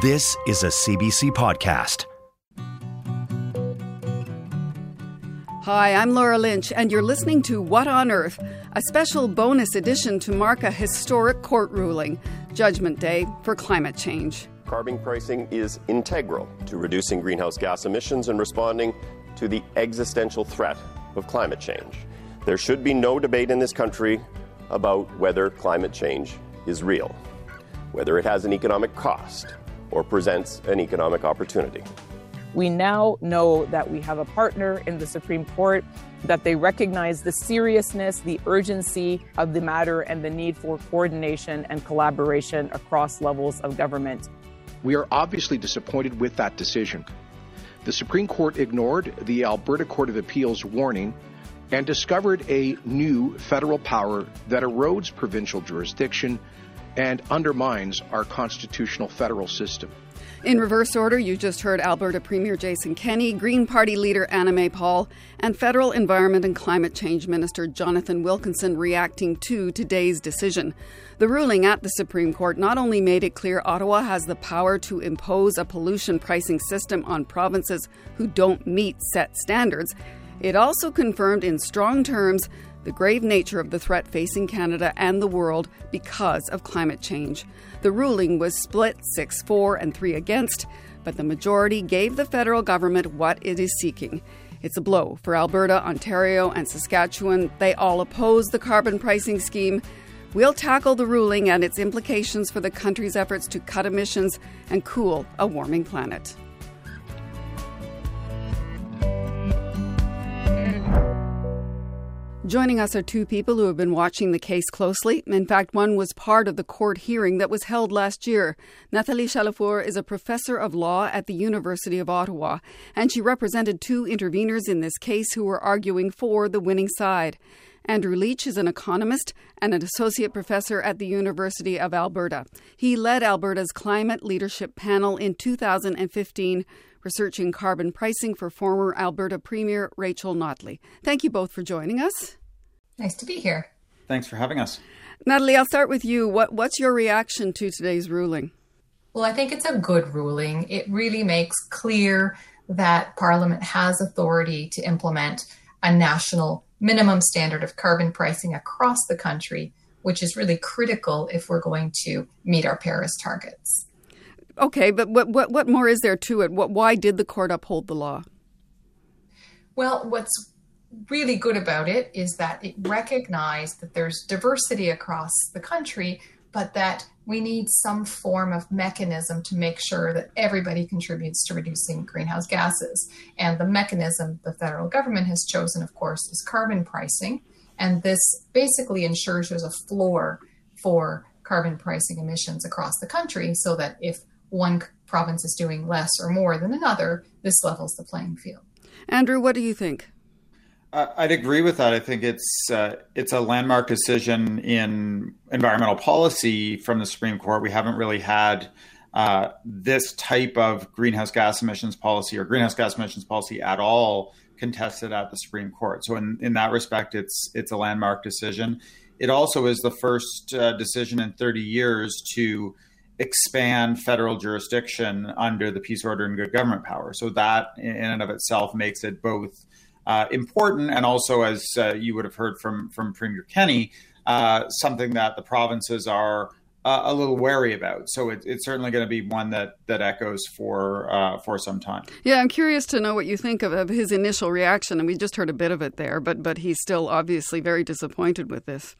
This is a CBC podcast. Hi, I'm Laura Lynch, and you're listening to What on Earth, a special bonus edition to mark a historic court ruling, Judgment Day for climate change. Carbon pricing is integral to reducing greenhouse gas emissions and responding to the existential threat of climate change. There should be no debate in this country about whether climate change is real, whether it has an economic cost or presents an economic opportunity. We now know that we have a partner in the Supreme Court, that they recognize the seriousness, the urgency of the matter, and the need for coordination and collaboration across levels of government. We are obviously disappointed with that decision. The Supreme Court ignored the Alberta Court of Appeals warning and discovered a new federal power that erodes provincial jurisdiction and undermines our constitutional federal system. In reverse order, you just heard Alberta Premier Jason Kenney, Green Party leader Annamie Paul, and Federal Environment and Climate Change Minister Jonathan Wilkinson reacting to today's decision. The ruling at the Supreme Court not only made it clear Ottawa has the power to impose a pollution pricing system on provinces who don't meet set standards, it also confirmed in strong terms the grave nature of the threat facing Canada and the world because of climate change. The ruling was split 6 4 and 3 against, but the majority gave the federal government what it is seeking. It's a blow for Alberta, Ontario, and Saskatchewan. They all oppose the carbon pricing scheme. We'll tackle the ruling and its implications for the country's efforts to cut emissions and cool a warming planet. Joining us are two people who have been watching the case closely. In fact, one was part of the court hearing that was held last year. Nathalie Chalifour is a professor of law at the University of Ottawa, and she represented two interveners in this case who were arguing for the winning side. Andrew Leach is an economist and an associate professor at the University of Alberta. He led Alberta's climate leadership panel in 2015 researching carbon pricing for former Alberta Premier Rachel Notley. Thank you both for joining us. Nice to be here. Thanks for having us. Nathalie, I'll start with you. What, what's your reaction to today's ruling? Well, I think it's a good ruling. It really makes clear that Parliament has authority to implement a national minimum standard of carbon pricing across the country, which is really critical if we're going to meet our Paris targets. Okay, but what, what, what more is there to it? What, why did the court uphold the law? Well, what's really good about it is that it recognized that there's diversity across the country, but that we need some form of mechanism to make sure that everybody contributes to reducing greenhouse gases. And the mechanism the federal government has chosen, of course, is carbon pricing. And this basically ensures there's a floor for carbon pricing emissions across the country so that if one province is doing less or more than another, this levels the playing field. Andrew, what do you think? I'd agree with that. I think it's uh, it's a landmark decision in environmental policy from the Supreme Court. We haven't really had uh, this type of greenhouse gas emissions policy or greenhouse gas emissions policy at all contested at the Supreme Court. So in, in that respect, it's it's a landmark decision. It also is the first uh, decision in 30 years to expand federal jurisdiction under the peace order and good government power. So that in and of itself makes it both uh, important and also, as uh, you would have heard from from Premier Kenney, uh, something that the provinces are uh, a little wary about. So it, it's certainly going to be one that that echoes for uh, for some time. Yeah, I'm curious to know what you think of, of his initial reaction, and we just heard a bit of it there, but but he's still obviously very disappointed with this.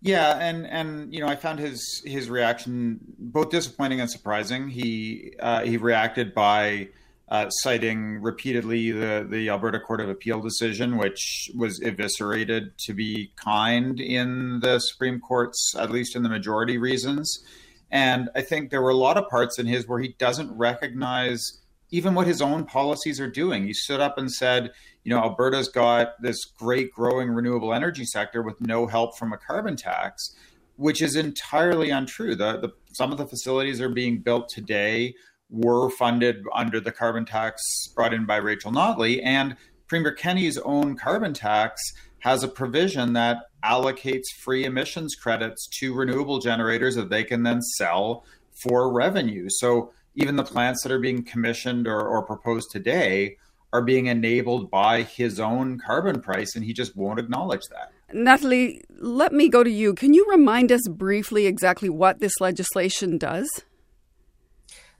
Yeah, and and you know I found his his reaction both disappointing and surprising. He uh, he reacted by uh, citing repeatedly the the Alberta Court of Appeal decision, which was eviscerated to be kind in the Supreme Court's at least in the majority reasons, And I think there were a lot of parts in his where he doesn't recognize even what his own policies are doing. He stood up and said, you know, Alberta's got this great growing renewable energy sector with no help from a carbon tax, which is entirely untrue. The, the some of the facilities are being built today were funded under the carbon tax brought in by Rachel Notley, and Premier Kenney's own carbon tax has a provision that allocates free emissions credits to renewable generators that they can then sell for revenue. So even the plants that are being commissioned or, or proposed today are being enabled by his own carbon price, and he just won't acknowledge that. Nathalie, let me go to you. Can you remind us briefly exactly what this legislation does?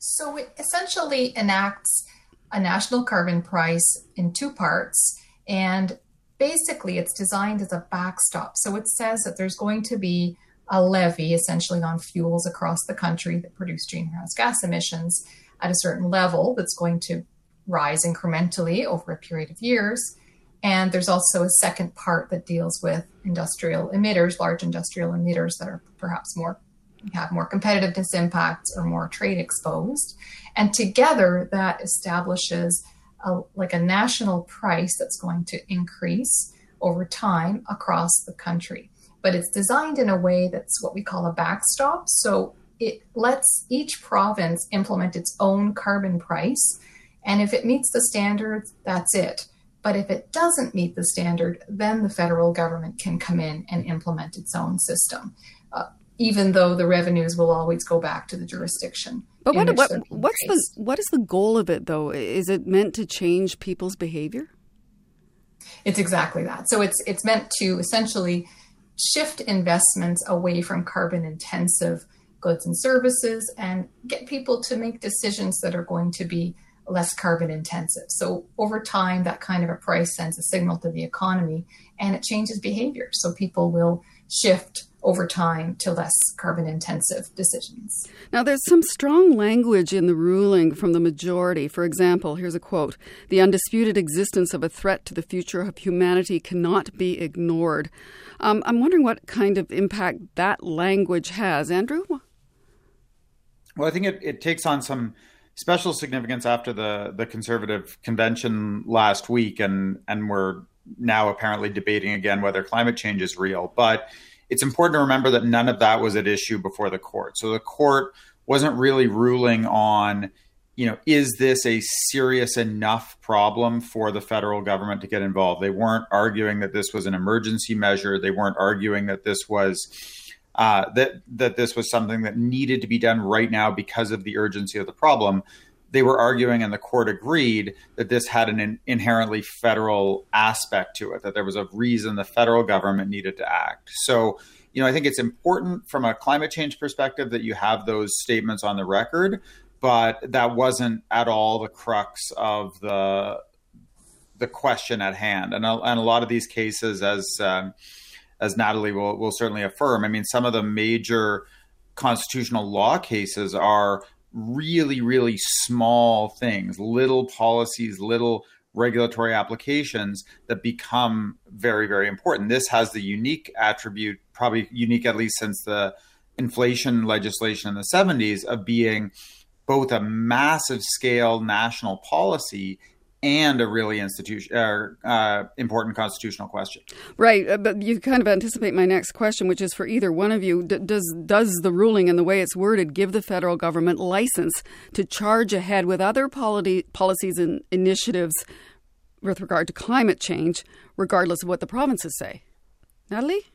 So it essentially enacts a national carbon price in two parts, and basically it's designed as a backstop. So it says that there's going to be a levy essentially on fuels across the country that produce greenhouse gas emissions at a certain level that's going to rise incrementally over a period of years. And there's also a second part that deals with industrial emitters, large industrial emitters that are perhaps more have more competitiveness impacts or more trade exposed. And together that establishes a, like a national price that's going to increase over time across the country but it's designed in a way that's what we call a backstop. So it lets each province implement its own carbon price. And if it meets the standards, that's it. But if it doesn't meet the standard, then the federal government can come in and implement its own system, uh, even though the revenues will always go back to the jurisdiction. But what, what what's the what is the goal of it though? Is it meant to change people's behavior? It's exactly that. So it's it's meant to essentially shift investments away from carbon intensive goods and services and get people to make decisions that are going to be less carbon intensive. So over time, that kind of a price sends a signal to the economy and it changes behavior. So people will shift over time to less carbon intensive decisions. Now, there's some strong language in the ruling from the majority. For example, here's a quote The undisputed existence of a threat to the future of humanity cannot be ignored. Um, I'm wondering what kind of impact that language has. Andrew? Well, I think it, it takes on some special significance after the, the conservative convention last week, and, and we're now apparently debating again whether climate change is real. But it's important to remember that none of that was at issue before the court. So the court wasn't really ruling on, you know, is this a serious enough problem for the federal government to get involved? They weren't arguing that this was an emergency measure. They weren't arguing that this was uh, that that this was something that needed to be done right now because of the urgency of the problem they were arguing, and the court agreed that this had an in- inherently federal aspect to it, that there was a reason the federal government needed to act. So, you know, I think it's important from a climate change perspective that you have those statements on the record, but that wasn't at all the crux of the the question at hand. And a, and a lot of these cases, as um, as Nathalie will will certainly affirm, I mean, some of the major constitutional law cases are really, really small things, little policies, little regulatory applications that become very, very important. This has the unique attribute, probably unique at least since the inflation legislation in the 70s, of being both a massive scale national policy and a really institution uh, uh, important constitutional question. Right, uh, but you kind of anticipate my next question, which is for either one of you: D- does does the ruling and the way it's worded give the federal government license to charge ahead with other policies and initiatives with regard to climate change, regardless of what the provinces say? Nathalie.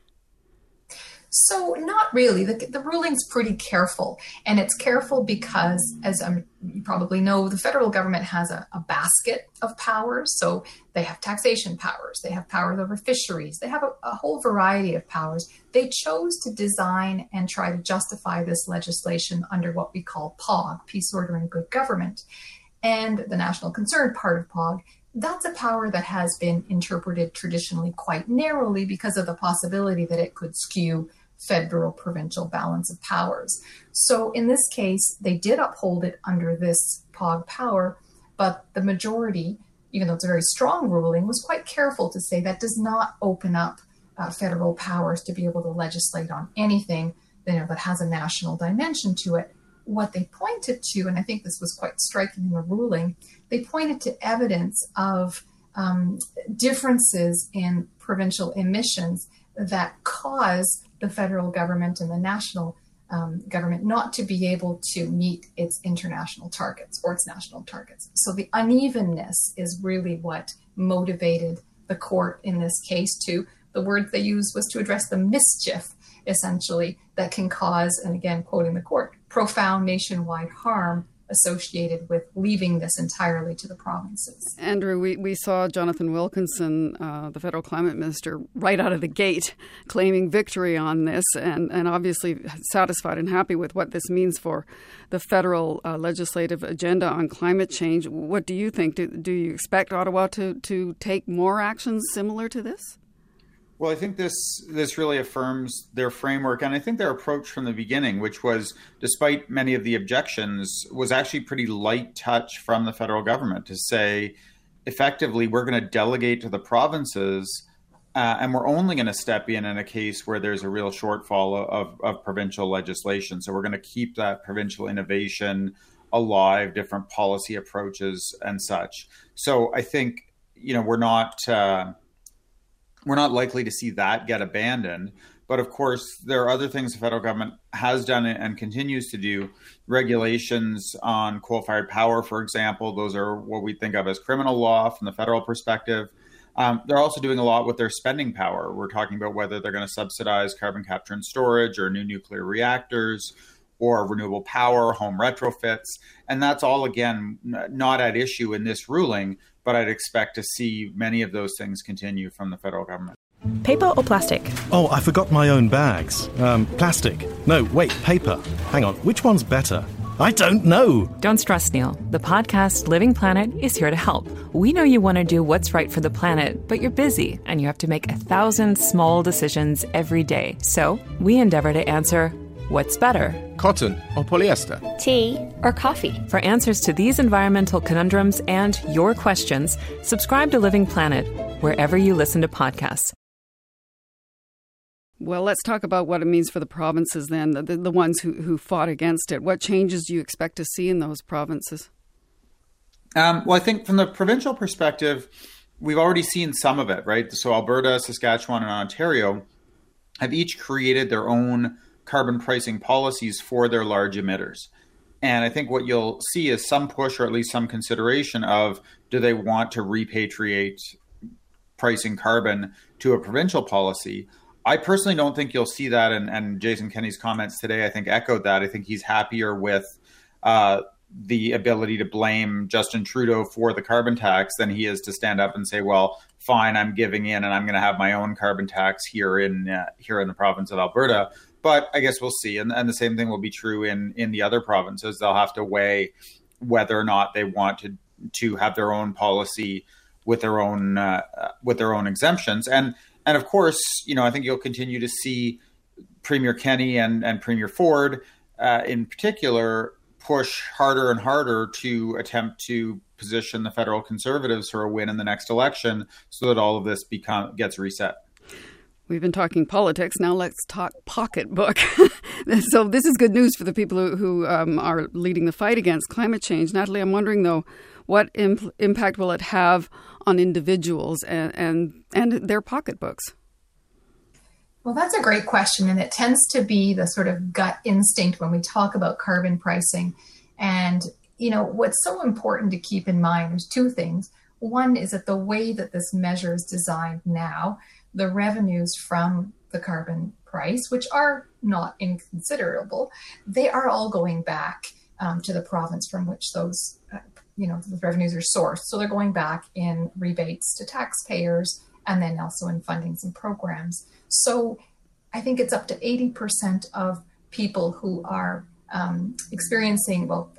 So, not really. The, the ruling's pretty careful. And it's careful because, as um, you probably know, the federal government has a, a, basket of powers. So, they have taxation powers, they have powers over fisheries, they have a, a whole variety of powers. They chose to design and try to justify this legislation under what we call POG, Peace, Order, and Good Government. And the national concern part of POG that's a power that has been interpreted traditionally quite narrowly because of the possibility that it could skew federal provincial balance of powers. So in this case, they did uphold it under this POG power, but the majority, even though it's a very strong ruling, was quite careful to say that does not open up uh, federal powers to be able to legislate on anything you know, that has a national dimension to it. What they pointed to, and I think this was quite striking in the ruling, they pointed to evidence of um, differences in provincial emissions that cause the federal government and the national um, government not to be able to meet its international targets or its national targets. So the unevenness is really what motivated the court in this case to the word they used was to address the mischief essentially that can cause and again quoting the court profound nationwide harm associated with leaving this entirely to the provinces. Andrew, we, we saw Jonathan Wilkinson, uh, the federal climate minister, right out of the gate claiming victory on this and, and obviously satisfied and happy with what this means for the federal uh, legislative agenda on climate change. What do you think? Do, do you expect Ottawa to, to take more actions similar to this? Well, I think this this really affirms their framework, and I think their approach from the beginning, which was, despite many of the objections, was actually pretty light touch from the federal government to say, effectively, we're going to delegate to the provinces, uh, and we're only going to step in in a case where there's a real shortfall of, of provincial legislation. So we're going to keep that provincial innovation alive, different policy approaches, and such. So I think you know we're not. Uh, we're not likely to see that get abandoned. But of course, there are other things the federal government has done and continues to do. Regulations on coal fired power, for example, those are what we think of as criminal law from the federal perspective. Um, they're also doing a lot with their spending power. We're talking about whether they're going to subsidize carbon capture and storage or new nuclear reactors or renewable power, home retrofits. And that's all, again, not at issue in this ruling, but I'd expect to see many of those things continue from the federal government. Paper or plastic? Oh, I forgot my own bags. Um, plastic. No, wait, paper. Hang on, which one's better? I don't know. Don't stress, Neil. The podcast Living Planet is here to help. We know you want to do what's right for the planet, but you're busy and you have to make a thousand small decisions every day. So we endeavor to answer What's better? Cotton or polyester? Tea or coffee? For answers to these environmental conundrums and your questions, subscribe to Living Planet wherever you listen to podcasts. Well, let's talk about what it means for the provinces then, the, the ones who, who fought against it. What changes do you expect to see in those provinces? Um, well, I think from the provincial perspective, we've already seen some of it, right? So Alberta, Saskatchewan, and Ontario have each created their own carbon pricing policies for their large emitters. And I think what you'll see is some push or at least some consideration of do they want to repatriate pricing carbon to a provincial policy? I personally don't think you'll see that. And, and Jason Kenney's comments today, I think, echoed that. I think he's happier with uh, the ability to blame Justin Trudeau for the carbon tax than he is to stand up and say, well, fine, I'm giving in and I'm going to have my own carbon tax here in uh, here in the province of Alberta but I guess we'll see. And, and the same thing will be true in in the other provinces. They'll have to weigh whether or not they want to to have their own policy with their own uh, with their own exemptions. And and of course, you know, I think you'll continue to see Premier Kenney and and Premier Ford, uh, in particular, push harder and harder to attempt to position the federal conservatives for a win in the next election, so that all of this become gets reset. We've been talking politics. Now let's talk pocketbook. so this is good news for the people who, who um, are leading the fight against climate change. Nathalie, I'm wondering though, what imp- impact will it have on individuals and, and and their pocketbooks? Well, that's a great question, and it tends to be the sort of gut instinct when we talk about carbon pricing. And you know what's so important to keep in mind. There's two things. One is that the way that this measure is designed now the revenues from the carbon price, which are not inconsiderable, they are all going back um, to the province from which those, uh, you know, the revenues are sourced. So they're going back in rebates to taxpayers and then also in fundings and programs. So I think it's up to 80% of people who are um, experiencing, well,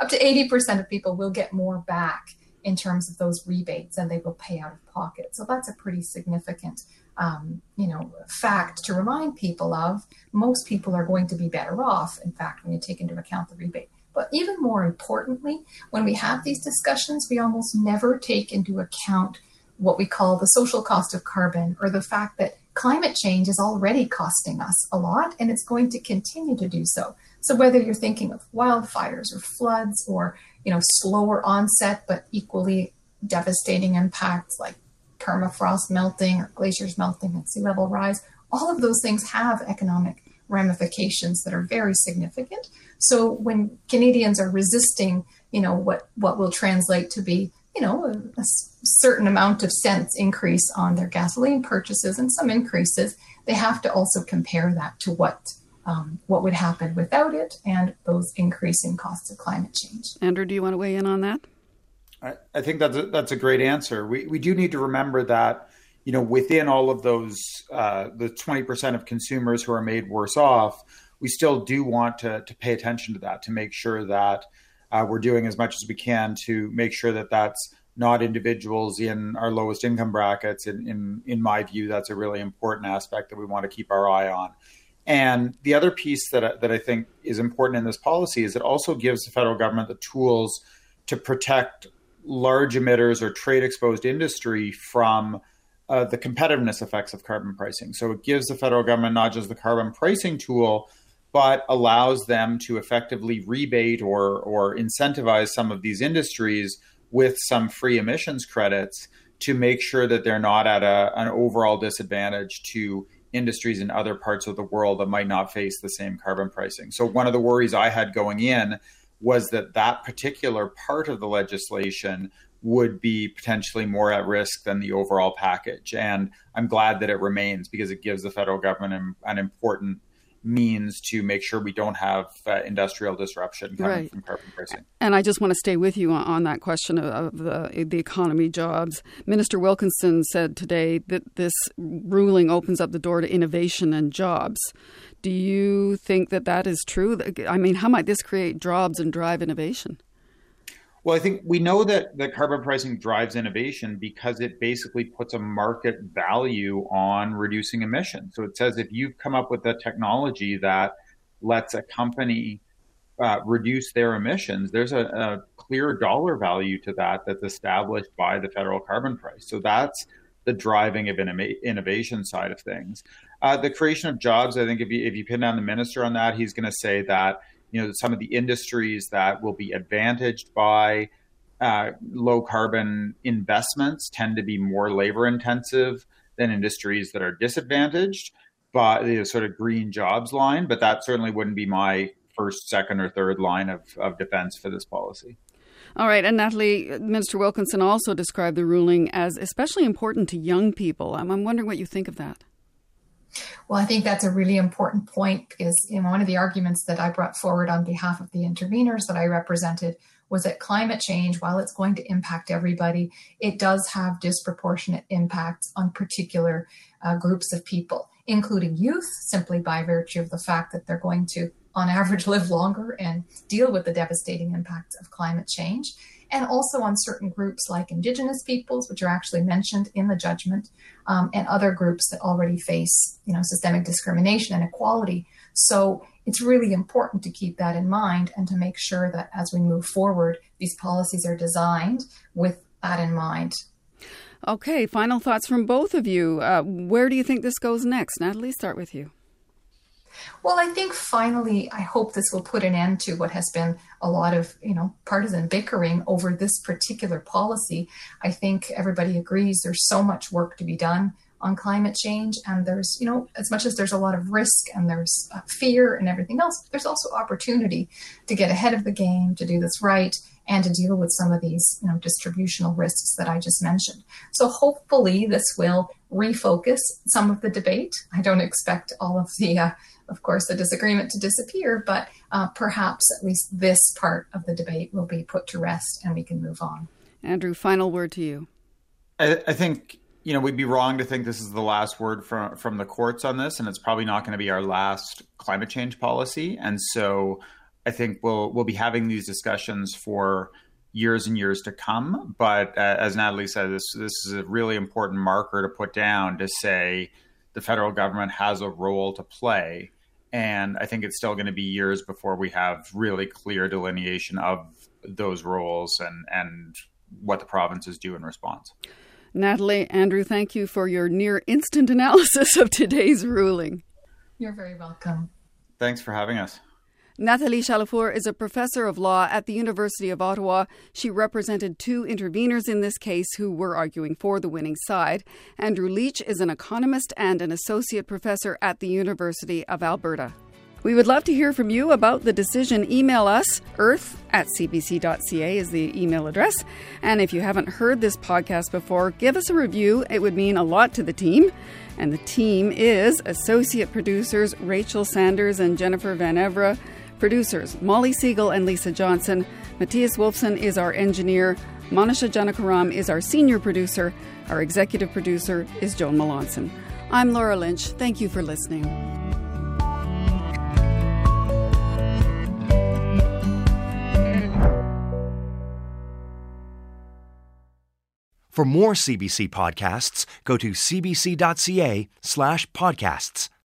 up to 80% of people will get more back in terms of those rebates and they will pay out of pocket. So that's a pretty significant, um, you know, fact to remind people of. Most people are going to be better off, in fact, when you take into account the rebate. But even more importantly, when we have these discussions, we almost never take into account what we call the social cost of carbon or the fact that climate change is already costing us a lot and it's going to continue to do so. So whether you're thinking of wildfires or floods or, you know, slower onset but equally devastating impacts like permafrost melting or glaciers melting and sea level rise, all of those things have economic ramifications that are very significant. So when Canadians are resisting, you know, what what will translate to be, you know, a, a certain amount of cents increase on their gasoline purchases and some increases, they have to also compare that to what um, what would happen without it and those increasing costs of climate change. Andrew, do you want to weigh in on that? I, I think that's a, that's a great answer. We we do need to remember that you know within all of those uh, the twenty percent of consumers who are made worse off, we still do want to to pay attention to that to make sure that uh, we're doing as much as we can to make sure that that's not individuals in our lowest income brackets. In, in, in my view, that's a really important aspect that we want to keep our eye on. And the other piece that that I think is important in this policy is it also gives the federal government the tools to protect large emitters or trade exposed industry from uh, the competitiveness effects of carbon pricing. So it gives the federal government not just the carbon pricing tool, but allows them to effectively rebate or or incentivize some of these industries with some free emissions credits to make sure that they're not at a, an overall disadvantage to industries in other parts of the world that might not face the same carbon pricing. So one of the worries I had going in was that that particular part of the legislation would be potentially more at risk than the overall package. And I'm glad that it remains because it gives the federal government an, an important means to make sure we don't have uh, industrial disruption coming right. from carbon pricing. And I just want to stay with you on, on that question of, of the, the economy jobs. Minister Wilkinson said today that this ruling opens up the door to innovation and jobs. Do you think that that is true? I mean, how might this create jobs and drive innovation? Well, I think we know that the carbon pricing drives innovation because it basically puts a market value on reducing emissions. So it says if you've come up with a technology that lets a company uh, reduce their emissions, there's a, a, clear dollar value to that that's established by the federal carbon price. So that's the driving of innovation side of things. Uh, the creation of jobs, I think if you if you pin down the minister on that, he's going to say that you know some of the industries that will be advantaged by uh, low carbon investments tend to be more labor intensive than industries that are disadvantaged by the sort of green jobs line. But that certainly wouldn't be my first, second, or third line of, of defense for this policy. All right, and Nathalie, Minister Wilkinson also described the ruling as especially important to young people. I'm, I'm wondering what you think of that. Well, I think that's a really important point because one of the arguments that I brought forward on behalf of the interveners that I represented was that climate change, while it's going to impact everybody, it does have disproportionate impacts on particular uh, groups of people, including youth, simply by virtue of the fact that they're going to, on average, live longer and deal with the devastating impacts of climate change and also on certain groups like Indigenous peoples, which are actually mentioned in the judgment, um, and other groups that already face, you know, systemic discrimination and equality. So it's really important to keep that in mind and to make sure that as we move forward, these policies are designed with that in mind. Okay, final thoughts from both of you. Uh, where do you think this goes next? Nathalie, start with you. Well, I think finally, I hope this will put an end to what has been a lot of, you know, partisan bickering over this particular policy. I think everybody agrees there's so much work to be done on climate change, and there's, you know, as much as there's a lot of risk and there's uh, fear and everything else, there's also opportunity to get ahead of the game, to do this right, and to deal with some of these, you know, distributional risks that I just mentioned. So hopefully, this will refocus some of the debate. I don't expect all of the uh, of course, the disagreement to disappear, but uh, perhaps at least this part of the debate will be put to rest and we can move on. Andrew, final word to you. I, I think you know we'd be wrong to think this is the last word from from the courts on this, and it's probably not going to be our last climate change policy. And so, I think we'll we'll be having these discussions for years and years to come. But uh, as Nathalie said, this this is a really important marker to put down to say the federal government has a role to play and I think it's still going to be years before we have really clear delineation of those roles and and what the provinces do in response. Nathalie, Andrew, thank you for your near instant analysis of today's ruling. You're very welcome. Thanks for having us. Nathalie Chalifour is a professor of law at the University of Ottawa. She represented two interveners in this case who were arguing for the winning side. Andrew Leach is an economist and an associate professor at the University of Alberta. We would love to hear from you about the decision. Email us, earth at cbc.ca is the email address. And if you haven't heard this podcast before, give us a review. It would mean a lot to the team. And the team is associate producers Rachel Sanders and Jennifer Van Evera. Producers Molly Siegel and Lisa Johnson. Matthias Wolfson is our engineer. Monisha Janakaram is our senior producer. Our executive producer is Joan Melanson. I'm Laura Lynch. Thank you for listening. For more CBC podcasts, go to cbc.ca slash podcasts.